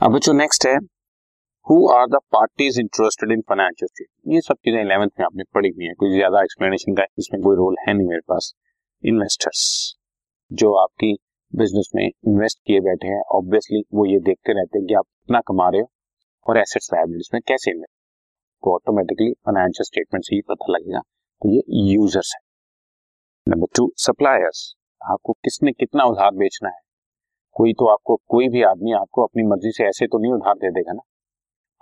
अब बच्चों नेक्स्ट है who are the parties interested in financial statement ये सब चीज़ें इलेवेंथ में आपने पढ़ी हुई है। कोई ज़्यादा एक्सप्लेनेशन का इसमें कोई रोल है नहीं मेरे पास। इन्वेस्टर्स जो आपकी बिज़नेस में इन्वेस्ट किए बैठे हैं ऑब्वियसली वो ये देखते रहते हैं कि आप कितना कमा रहे हो और एसेट्स लाइबिलिटीज में कैसे इन्वेस्ट तो ऑटोमेटिकली फाइनेंशियल स्टेटमेंट से ही पता लगेगा। तो ये यूज़र्स है। नंबर टू सप्लायर्स आपको किसने कितना उधार बेचना है? कोई तो आपको, कोई भी आदमी आपको अपनी मर्ज़ी से ऐसे तो नहीं उधार दे देगा ना।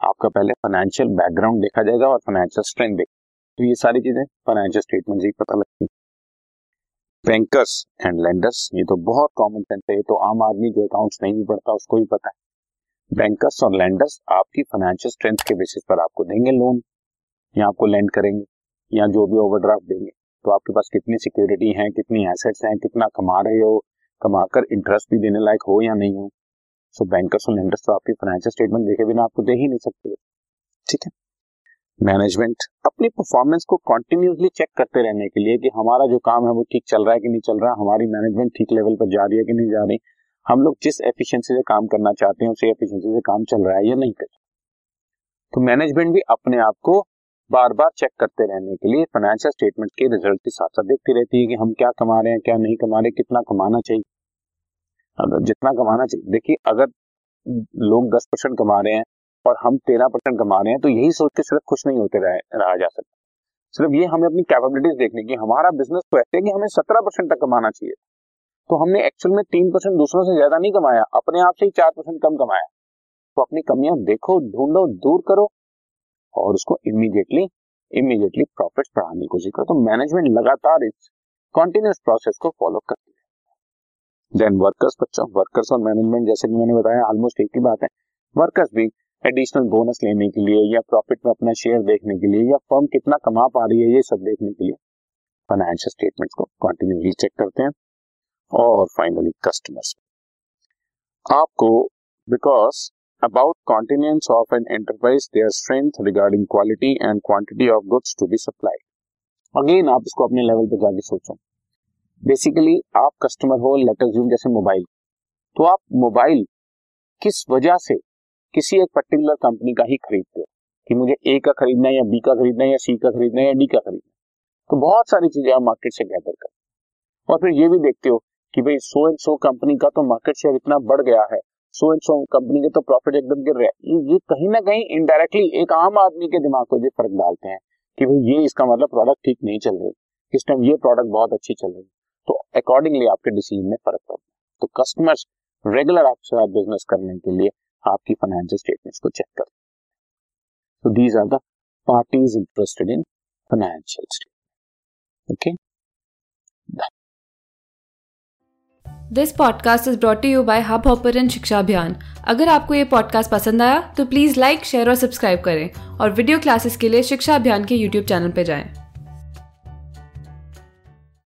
आपका पहले फाइनेंशियल बैकग्राउंड देखा जाएगा और फाइनेंशियल स्ट्रेंथ देखा तो ये सारी चीज़ें फाइनेंशियल स्टेटमेंट से ही पता लगती बैंकर्स एंड लेंडर्स ये तो बहुत कॉमन सेंस है। ये तो आम आदमी जो अकाउंट्स नहीं भी पढ़ता, उसको भी पता है। बैंकर्स और लेंडर्स आपकी फाइनेंशियल स्ट्रेंथ के बेसिस पर आपको देंगे लोन या आपको लैंड करेंगे, या जो भी ओवरड्राफ्ट देंगे। तो आपके पास कितनी सिक्योरिटी है, कितनी एसेट्स हैं, कितना कमा रहे हो कमाकर इंटरेस्ट भी देने लायक हो या नहीं हो? सो बैंकर्स और लेंडर्स तो आपकी फाइनेंशियल स्टेटमेंट देखे बिना आपको दे ही नहीं सकते। ठीक है? मैनेजमेंट अपनी परफॉर्मेंस को कंटिन्यूसली चेक करते रहने के लिए कि हमारा जो काम है वो ठीक चल रहा है कि नहीं चल रहा है हमारी मैनेजमेंट ठीक लेवल पर जा रही है कि नहीं जा रही, हम लोग जिस एफिशिएंसी से काम करना चाहते हैं, उसी एफिशिएंसी से काम चल रहा है या नहीं कर तो मैनेजमेंट भी अपने आप को बार बार चेक करते रहने के लिए फाइनेंशियल स्टेटमेंट के रिज़ल्ट के साथ साथ देखती रहती है कि हम क्या कमा रहे हैं, क्या नहीं कमा रहे, कितना कमाना चाहिए। अगर जितना कमाना चाहिए। देखिए अगर लोग दस परसेंट कमा रहे हैं और हम तेरह परसेंट कमा रहे हैं तो यही सोच के सिर्फ़ खुश नहीं होते रह, रहा जा सकता। सिर्फ़ ये हमें अपनी कैपेबिलिटीज देखने की हमारा बिज़नेस तो ऐसे है कि हमें सत्रह परसेंट तक कमाना चाहिए। तो हमने एक्चुअल में तीन परसेंट दूसरों से ज़्यादा नहीं कमाया अपने आप से ही चार परसेंट कम कमाया। तो अपनी कमियाँ देखो ढूंढो दूर करो और उसको इमीडिएटली इमीडिएटली प्रॉफिट बढ़ाने की कोशिश करो। तो मैनेजमेंट लगातार इस कॉन्टिन्यूस प्रोसेस को फॉलो करती है। देन वर्कर्स बच्चों वर्कर्स और मैनेजमेंट जैसे कि मैंने बताया ऑलमोस्ट एक ही बात है। वर्कर्स भी एडिशनल बोनस लेने के लिए या प्रॉफिट में अपना शेयर देखने के लिए या फर्म कितना कमा पा रही है, ये सब देखने के लिए फाइनेंशियल स्टेटमेंट्स को कंटिन्यूसली चेक करते हैं। और फाइनली कस्टमर्स आपको because about continuance of an enterprise their strength regarding quality and quantity of goods to be supply again आप इसको अपने लेवल पे जाके सोचो। बेसिकली आप कस्टमर हो लेटर जूम जैसे मोबाइल तो आप मोबाइल किस वजह से किसी एक पर्टिकुलर कंपनी का ही खरीदते हो? कि मुझे ए का खरीदना है या बी का खरीदना है या सी का खरीदना है या डी का खरीदना है? तो बहुत सारी चीज़ें आप मार्केट से गैदर कर और फिर ये भी देखते हो कि भाई सो एंड सो कंपनी का तो मार्केट शेयर इतना बढ़ गया है। सो एंड सो कंपनी के तो प्रॉफिट एकदम गिर रहा है। ये कहीं ना कहीं इनडायरेक्टली एक आम आदमी के दिमाग को भी फ़र्क डालते हैं कि भाई, ये इसका मतलब प्रोडक्ट ठीक नहीं चल रही। इस टाइम ये प्रोडक्ट बहुत अच्छी चल रही है। अकॉर्डिंगली आपके डिसीज़न में फ़र्क पड़ता है। तो कस्टमर्स रेगुलर आपके साथ बिज़नेस करने के लिए आपकी फाइनेंशियल स्टेटमेंट्स को चेक करते हैं। तो these are the parties interested in financial statement okay this podcast is brought you by Hubhopper शिक्षा अभियान अगर आपको ये पॉडकास्ट पसंद आया तो प्लीज़ लाइक शेयर और सब्सक्राइब करें और वीडियो क्लासेस के लिए शिक्षा अभियान के यूट्यूब चैनल पर जाएँ।